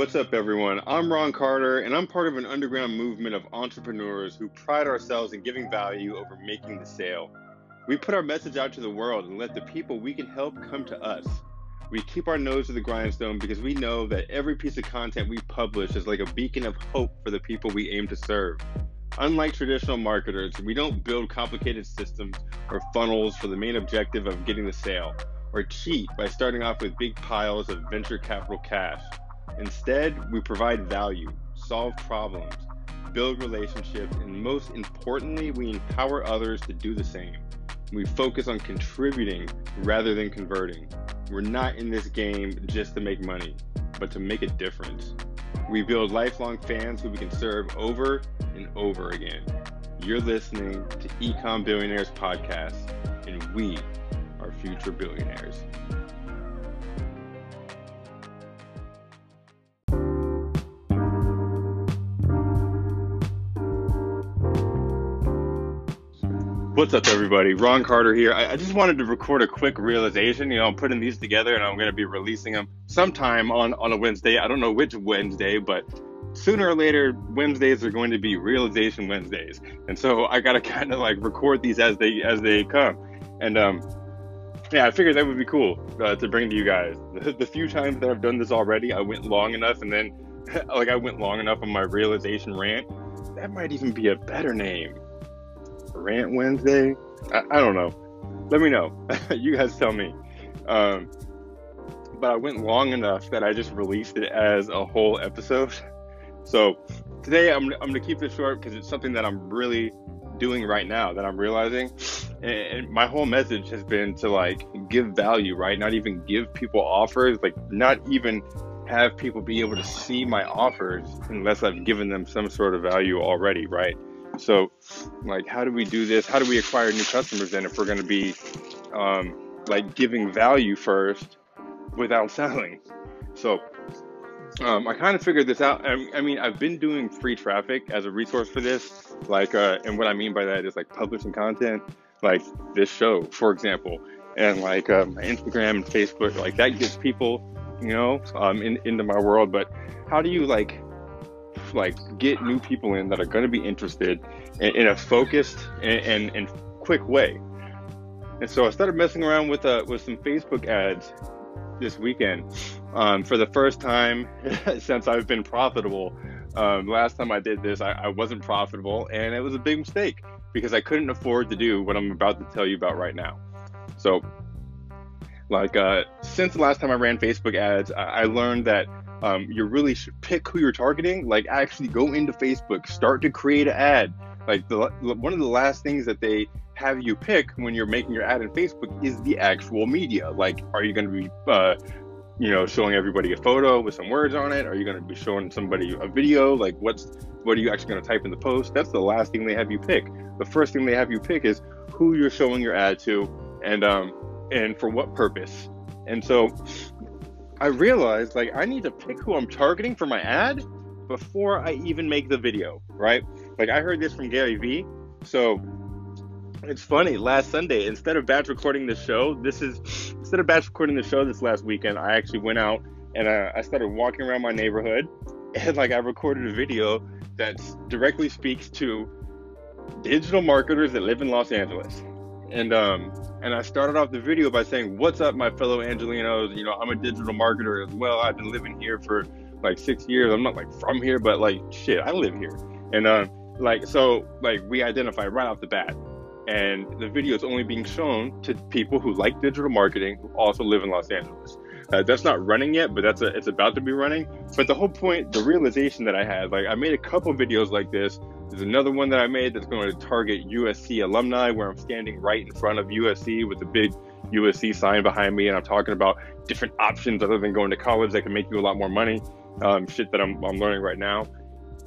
What's up, everyone? I'm Ron Carter, and I'm part of an underground movement of entrepreneurs who pride ourselves in giving value over making the sale. We put our message out to the world and let the people we can help come to us. We keep our nose to the grindstone because we know that every piece of content we publish is like a beacon of hope for the people we aim to serve. Unlike traditional marketers, we don't build complicated systems or funnels for the main objective of getting the sale, or cheat by starting off with big piles of venture capital cash. Instead, we provide value, solve problems, build relationships, and most importantly, we empower others to do the same. We focus on contributing rather than converting. We're not in this game just to make money, but to make a difference. We build lifelong fans who we can serve over and over again. You're listening to Ecom Billionaires Podcast, and we are future billionaires. What's up, everybody? Ron Carter here. I, I, just wanted to record a quick realization. You know, I'm putting these together and I'm going to be releasing them sometime on, on a Wednesday. I don't know which Wednesday, but sooner or later, Wednesdays are going to be realization Wednesdays. And so I got to kind of like record these as they as they come. And um, yeah, I figured that would be cool uh, to bring to you guys. The, the few times that I've done this already, I went long enough, and then like I went long enough on my realization rant. That might even be a better name Rant Wednesday. I, I don't know. Let me know. you guys tell me. Um, but I went long enough that I just released it as a whole episode. So today I'm, I'm going to keep this short because it's something that I'm really doing right now that I'm realizing. And my whole message has been to like give value, right? Not even give people offers, like not even have people be able to see my offers unless I've given them some sort of value already, right? So, like, how do we do this? How do we acquire new customers then if we're going to be um, like giving value first without selling? So, um, I kind of figured this out. I, I, mean, I've been doing free traffic as a resource for this. Like, uh, and what I mean by that is like publishing content, like this show, for example, and like my Instagram and Facebook. Like that gets people, you know, um, in, into my world. But how do you like like get new people in that are going to be interested in, in a focused and, and, and, quick way. And so I started messing around with uh, with some Facebook ads this weekend um, for the first time since I've been profitable. Um, last time I did this, I, I wasn't profitable, and it was a big mistake because I couldn't afford to do what I'm about to tell you about right now. So, like, uh, since the last time I ran Facebook ads, I, I learned that um, you really should pick who you're targeting. Like actually go into Facebook, start to create an ad. Like the one of the last things that they have you pick when you're making your ad in Facebook is the actual media. Like, are you going to be, uh, you know, showing everybody a photo with some words on it? Are you going to be showing somebody a video? Like, what's what are you actually going to type in the post? That's the last thing they have you pick. The first thing they have you pick is who you're showing your ad to, and um, and for what purpose. And so I realized like I need to pick who I'm targeting for my ad before I even make the video, right? Like I heard this from Gary Vee. So it's funny, last Sunday, instead of batch recording the show, this is instead of batch recording the show this last weekend, I actually went out and uh, I started walking around my neighborhood and like I recorded a video that directly speaks to digital marketers that live in Los Angeles. And um and I started off the video by saying, "What's up, my fellow Angelenos? You know, I'm a digital marketer as well. I've been living here for like six years. I'm not like from here, but like shit, I live here." And um, like so, like we identify right off the bat, and the video is only being shown to people who like digital marketing who also live in Los Angeles. Uh, that's not running yet, but that's a, it's about to be running. But the whole point, the realization that I had, like I made a couple videos like this there's another one that I made that's going to target USC alumni, where I'm standing right in front of USC with a big USC sign behind me, and I'm talking about different options other than going to college that can make you a lot more money. Um, shit that I'm, I'm learning right now.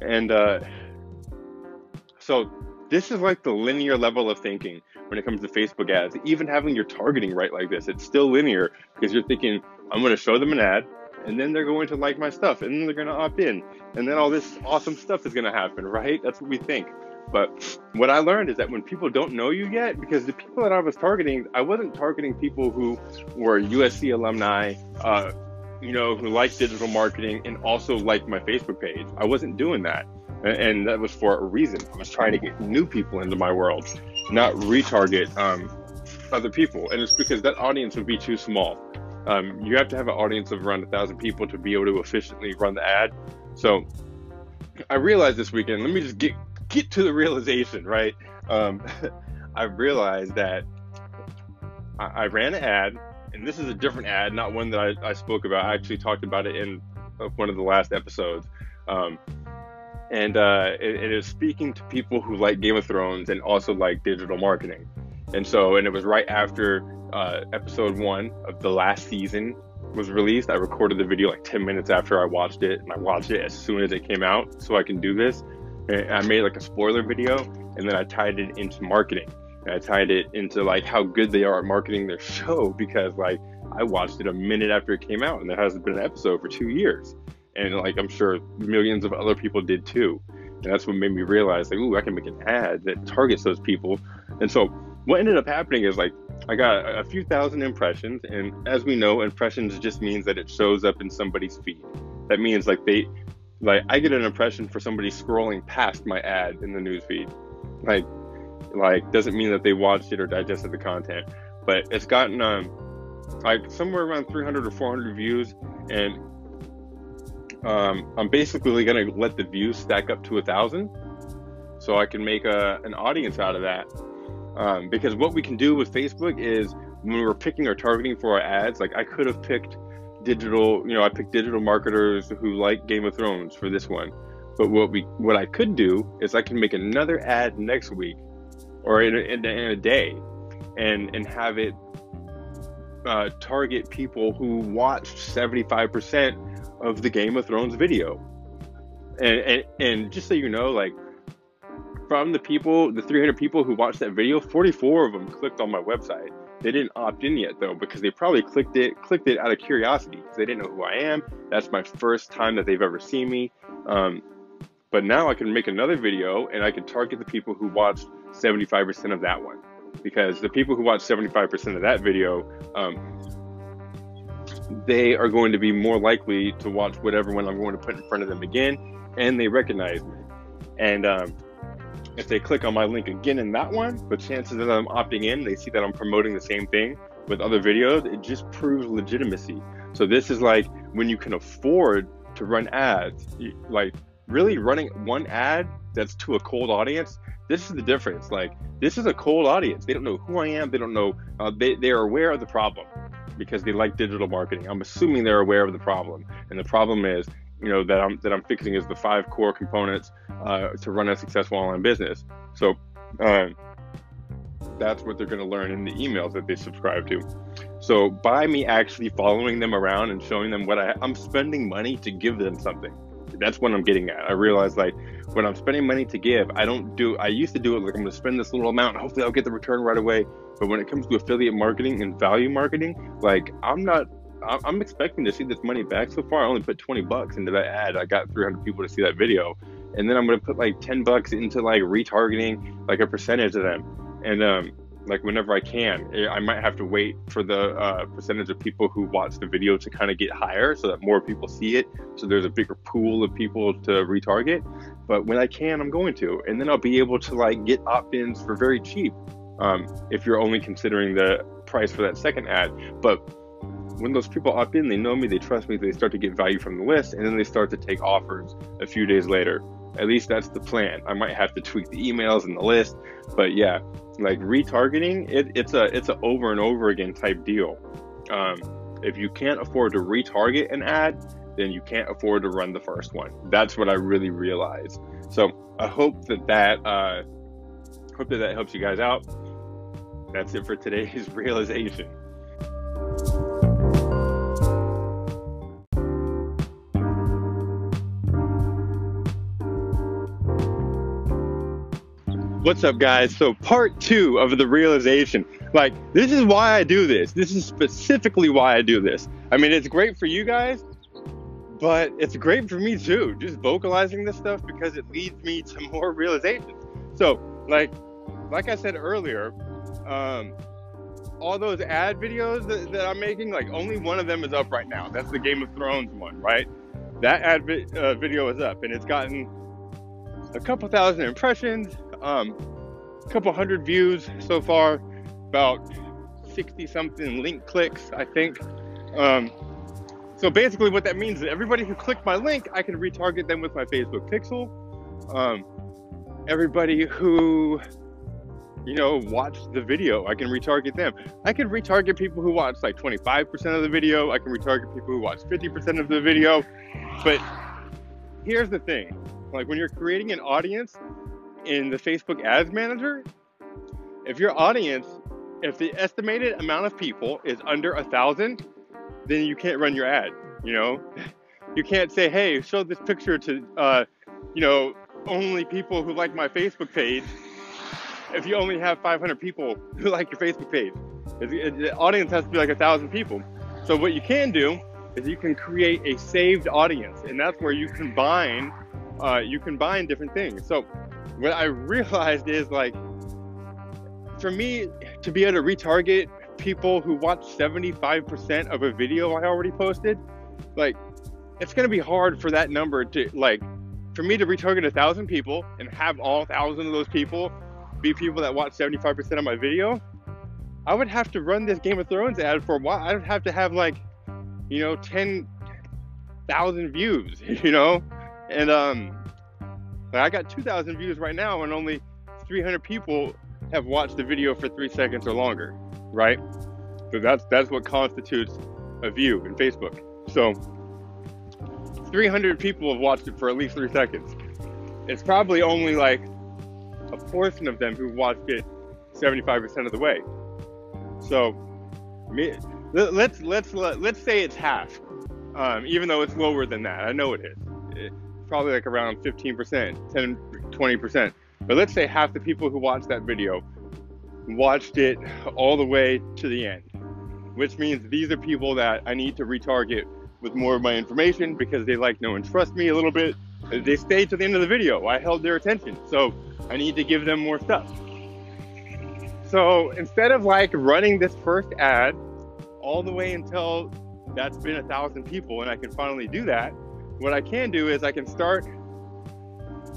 And uh, so this is like the linear level of thinking when it comes to Facebook ads. Even having your targeting right like this, it's still linear because you're thinking, I'm going to show them an ad and then they're going to like my stuff, and then they're going to opt in, and then all this awesome stuff is going to happen, right? That's what we think. But what I learned is that when people don't know you yet, because the people that I was targeting, I wasn't targeting people who were USC alumni, uh, you know, who like digital marketing and also like my Facebook page. I wasn't doing that. And that was for a reason. I was trying to get new people into my world, not retarget um, other people. And it's because that audience would be too small. Um, you have to have an audience of around a thousand people to be able to efficiently run the ad. So I realized this weekend, let me just get get to the realization, right? Um, I realized that I, I, ran an ad, and this is a different ad, not one that I, I spoke about. I actually talked about it in uh, one of the last episodes. Um, and uh, it, it is speaking to people who like Game of Thrones and also like digital marketing. And so, and it was right after uh, episode one of the last season was released. I recorded the video like 10 minutes after I watched it, and I watched it as soon as it came out so I can do this. And I made like a spoiler video, and then I tied it into marketing. And I tied it into like how good they are at marketing their show because like I watched it a minute after it came out, and there hasn't been an episode for two years. And like I'm sure millions of other people did too. And that's what made me realize like, ooh, I can make an ad that targets those people. And so what ended up happening is like I got a few thousand impressions, and as we know, impressions just means that it shows up in somebody's feed. That means like they, like I get an impression for somebody scrolling past my ad in the news feed. Like, like doesn't mean that they watched it or digested the content, but it's gotten um like somewhere around 300 or 400 views, and um, I'm basically gonna let the views stack up to a thousand, so I can make a an audience out of that um, because what we can do with Facebook is when we're picking our targeting for our ads, like I could have picked digital, you know, I picked digital marketers who like Game of Thrones for this one. But what we what I could do is I can make another ad next week or in a, in a, in a day and and have it uh, target people who watched 75% of the Game of Thrones video. And, and and just so you know, like from the people, the 300 people who watched that video, 44 of them clicked on my website. They didn't opt in yet though because they probably clicked it clicked it out of curiosity because they didn't know who I am. That's my first time that they've ever seen me. Um, but now I can make another video and I can target the people who watched 75% of that one because the people who watched 75% of that video, um, they are going to be more likely to watch whatever one I'm going to put in front of them again, and they recognize me. And um, if they click on my link again in that one, but chances that I'm opting in, they see that I'm promoting the same thing with other videos, it just proves legitimacy. So this is like when you can afford to run ads, like really running one ad that's to a cold audience. This is the difference. Like this is a cold audience. They don't know who I am. They don't know. Uh, they they are aware of the problem because they like digital marketing. I'm assuming they're aware of the problem, and the problem is you know that I'm that I'm fixing is the five core components uh, to run a successful online business. So uh, that's what they're going to learn in the emails that they subscribe to. So by me actually following them around and showing them what I, I'm spending money to give them something. That's what I'm getting at. I realize like when I'm spending money to give, I don't do. I used to do it like I'm going to spend this little amount. And hopefully, I'll get the return right away. But when it comes to affiliate marketing and value marketing, like I'm not I'm expecting to see this money back. So far, I only put 20 bucks into that ad. I got 300 people to see that video, and then I'm gonna put like 10 bucks into like retargeting, like a percentage of them. And um, like whenever I can, eh, I might have to wait for the uh, percentage of people who watch the video to kind of get higher, so that more people see it. So there's a bigger pool of people to retarget. But when I can, I'm going to, and then I'll be able to like get opt-ins for very cheap. Um, if you're only considering the price for that second ad, but when those people opt in, they know me, they trust me, they start to get value from the list, and then they start to take offers a few days later. At least that's the plan. I might have to tweak the emails and the list, but yeah, like retargeting, it, it's a it's a over and over again type deal. Um, if you can't afford to retarget an ad, then you can't afford to run the first one. That's what I really realized. So I hope that that uh, hope that that helps you guys out. That's it for today's realization. What's up, guys? So, part two of the realization. Like, this is why I do this. This is specifically why I do this. I mean, it's great for you guys, but it's great for me too. Just vocalizing this stuff because it leads me to more realizations. So, like, like I said earlier, um, all those ad videos that, that, I'm making, like only one of them is up right now. That's the Game of Thrones one, right? That ad vi- uh, video is up, and it's gotten a couple thousand impressions, um, a couple hundred views so far, about 60 something link clicks, I think. Um, so basically, what that means is everybody who clicked my link, I can retarget them with my Facebook Pixel. Um, everybody who you know, watch the video. I can retarget them. I can retarget people who watch like 25% of the video. I can retarget people who watch 50% of the video. But here's the thing like when you're creating an audience in the Facebook Ads Manager, if your audience, if the estimated amount of people is under a thousand, then you can't run your ad. You know, you can't say, "Hey, show this picture to, uh, you know, only people who like my Facebook page." if you only have 500 people who like your Facebook page. The audience has to be like a thousand people. So what you can do is you can create a saved audience, and that's where you combine uh, you combine different things. So what I realized is like for me to be able to retarget people who watch 75% of a video I already posted, like it's gonna be hard for that number to like for me to retarget a thousand people and have all thousand of those people be people that watch 75% of my video, I would have to run this Game of Thrones ad for a while. I would have to have like, you know, 10,000 views, you know? And um, I got 2,000 views right now, and only 300 people have watched the video for three seconds or longer, right? So that's that's what constitutes a view in Facebook. So 300 people have watched it for at least three seconds. It's probably only like a portion of them who watched it 75% of the way. So, me, let's let's let's say it's half, um, even though it's lower than that. I know it is. Probably like around 15%, 10, 20%. But let's say half the people who watched that video watched it all the way to the end, which means these are people that I need to retarget with more of my information because they like, know, and trust me a little bit. They stayed to the end of the video. I held their attention. So I need to give them more stuff. So instead of like running this first ad all the way until that's been a thousand people and I can finally do that, what I can do is I can start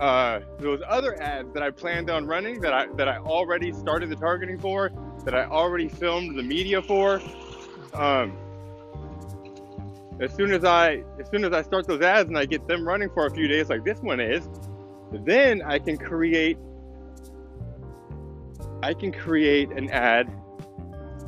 uh, those other ads that I planned on running that I that I already started the targeting for, that I already filmed the media for. Um, as soon as I as soon as I start those ads and I get them running for a few days, like this one is, then I can create I can create an ad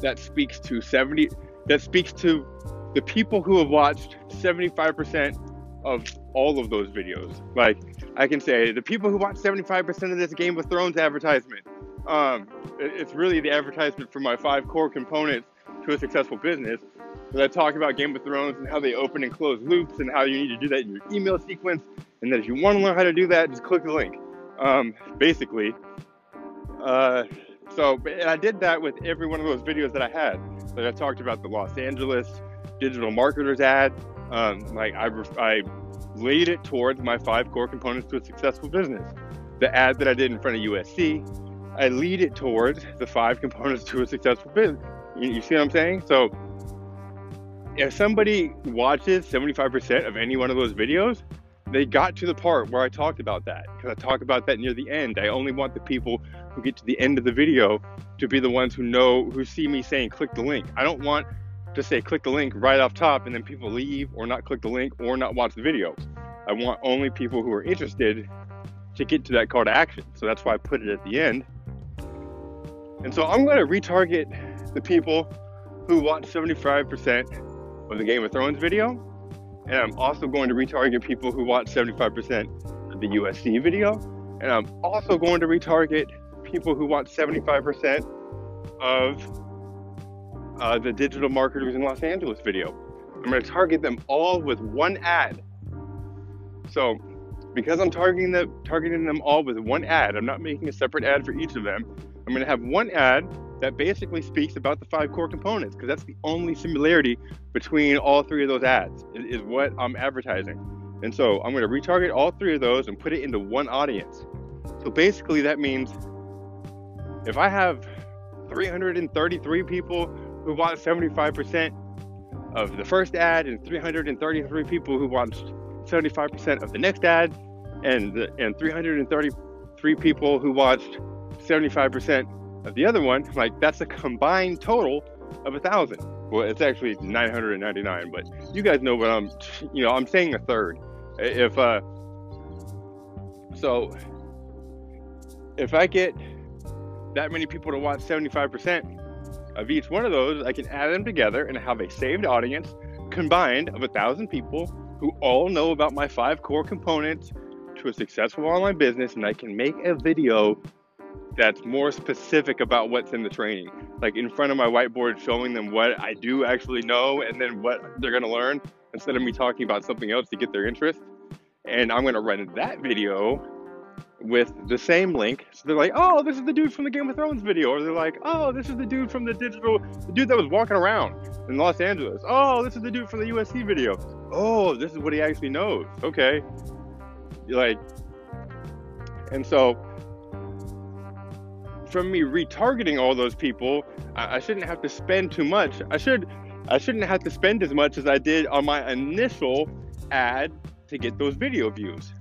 that speaks to 70 that speaks to the people who have watched 75% of all of those videos. Like I can say the people who watch 75% of this Game of Thrones advertisement. Um, it's really the advertisement for my five core components to a successful business. But I talk about Game of Thrones and how they open and close loops and how you need to do that in your email sequence and that if you want to learn how to do that, just click the link. Um, basically, uh, so I did that with every one of those videos that I had. Like I talked about the Los Angeles digital marketers ad. Um, like I, I laid it towards my five core components to a successful business. The ad that I did in front of USC, I lead it towards the five components to a successful business. You, you see what I'm saying? So if somebody watches 75% of any one of those videos, they got to the part where I talked about that because I talk about that near the end. I only want the people who get to the end of the video to be the ones who know, who see me saying click the link. I don't want to say click the link right off top and then people leave or not click the link or not watch the video. I want only people who are interested to get to that call to action. So that's why I put it at the end. And so I'm going to retarget the people who watch 75% of the Game of Thrones video and I'm also going to retarget people who watch 75% of the USC video. And I'm also going to retarget people who watch 75% of uh, the digital marketers in Los Angeles video. I'm going to target them all with one ad. So, because I'm targeting them, targeting them all with one ad, I'm not making a separate ad for each of them. I'm going to have one ad that basically speaks about the five core components because that's the only similarity between all three of those ads is, is what I'm advertising. And so I'm going to retarget all three of those and put it into one audience. So basically, that means if I have 333 people who watched 75% of the first ad and 333 people who watched 75% of the next ad and and 333 people who watched 75% of the other one. Like that's a combined total of a thousand. Well it's actually 999 but you guys know what i'm you know i'm saying a third. If uh so if i get that many people to watch 75% of each one of those, I can add them together and have a saved audience combined of a thousand people who all know about my five core components to a successful online business. And I can make a video that's more specific about what's in the training, like in front of my whiteboard, showing them what I do actually know and then what they're to learn instead of me talking about something else to get their interest. And I'm to run that video with the same link. So they're like, oh, this is the dude from the Game of Thrones video. Or they're like, oh, this is the dude from the digital, the dude that was walking around in Los Angeles. Oh, this is the dude from the USC video. Oh, this is what he actually knows. Okay. Like, and so from me retargeting all those people, I, I shouldn't have to spend too much. I should, I shouldn't have to spend as much as I did on my initial ad to get those video views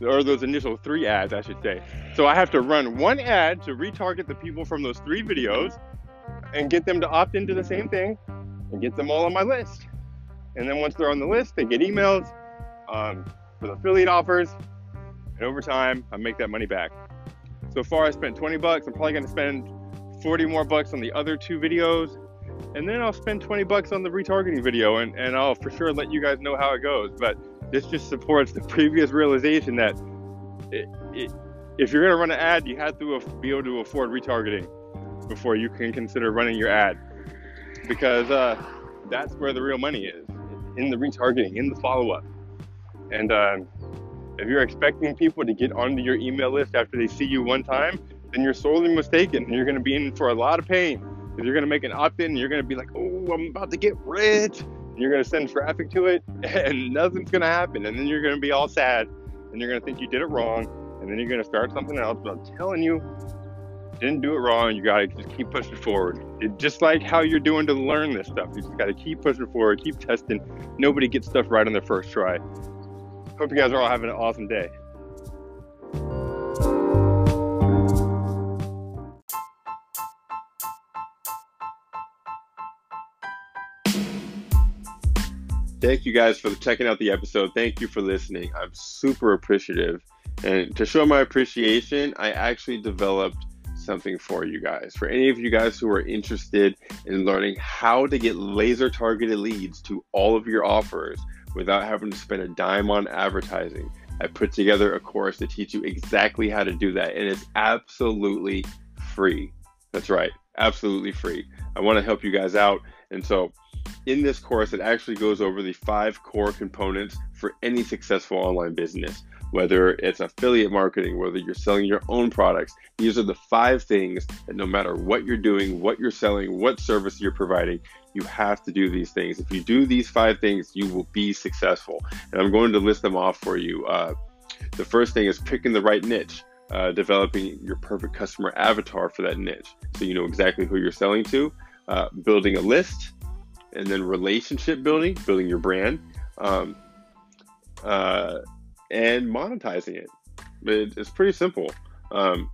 or those initial three ads, I should say. So I have to run one ad to retarget the people from those three videos and get them to opt into the same thing and get them all on my list. And then once they're on the list, they get emails um, with affiliate offers. And over time, I make that money back. So far, I spent 20 bucks. I'm probably going to spend 40 more bucks on the other two videos. And then I'll spend 20 bucks on the retargeting video and, and I'll for sure let you guys know how it goes. But this just supports the previous realization that it, it, if you're going to run an ad, you have to be able to afford retargeting before you can consider running your ad, because uh, that's where the real money is in the retargeting, in the follow up. And um, if you're expecting people to get onto your email list after they see you one time, then you're sorely mistaken. You're going to be in for a lot of pain because you're going to make an opt in you're going to be like, oh, I'm about to get rich you're going to send traffic to it and nothing's going to happen. And then you're going to be all sad and you're going to think you did it wrong. And then you're going to start something else. But I'm telling you, didn't do it wrong. You got to just keep pushing forward. It, just like how you're doing to learn this stuff. You just got to keep pushing forward, keep testing. Nobody gets stuff right on their first try. Hope you guys are all having an awesome day. Thank you guys for checking out the episode. Thank you for listening. I'm super appreciative. And to show my appreciation, I actually developed something for you guys. For any of you guys who are interested in learning how to get laser targeted leads to all of your offers without having to spend a dime on advertising, I put together a course to teach you exactly how to do that. And it's absolutely free. That's right, absolutely free. I want to help you guys out. And so in this course, it actually goes over the five core components for any successful online business, whether it's affiliate marketing, whether you're selling your own products. These are the five things that no matter what you're doing, what you're selling, what service you're providing, you have to do these things. If you do these five things, you will be successful. And I'm going to list them off for you. Uh, the first thing is picking the right niche. Uh, developing your perfect customer avatar for that niche so you know exactly who you're selling to, uh, building a list, and then relationship building, building your brand, um, uh, and monetizing it. it. It's pretty simple. Um,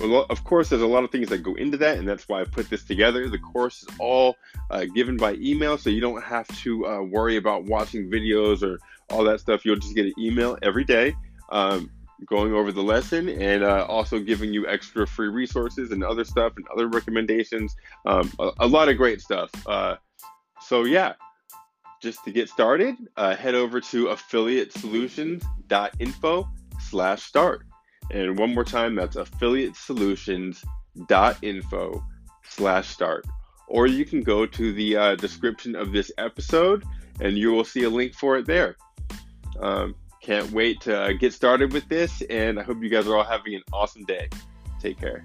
of course, there's a lot of things that go into that, and that's why I put this together. The course is all uh, given by email, so you don't have to uh, worry about watching videos or all that stuff. You'll just get an email every day um, going over the lesson and uh, also giving you extra free resources and other stuff and other recommendations. Um, a, a, lot of great stuff. So yeah, just to get started, uh, head over to affiliatesolutions.info slash start. And one more time, that's affiliatesolutions.info slash start. Or you can go to the uh, description of this episode and you will see a link for it there. Um, can't wait to uh, get started with this, and I hope you guys are all having an awesome day. Take care.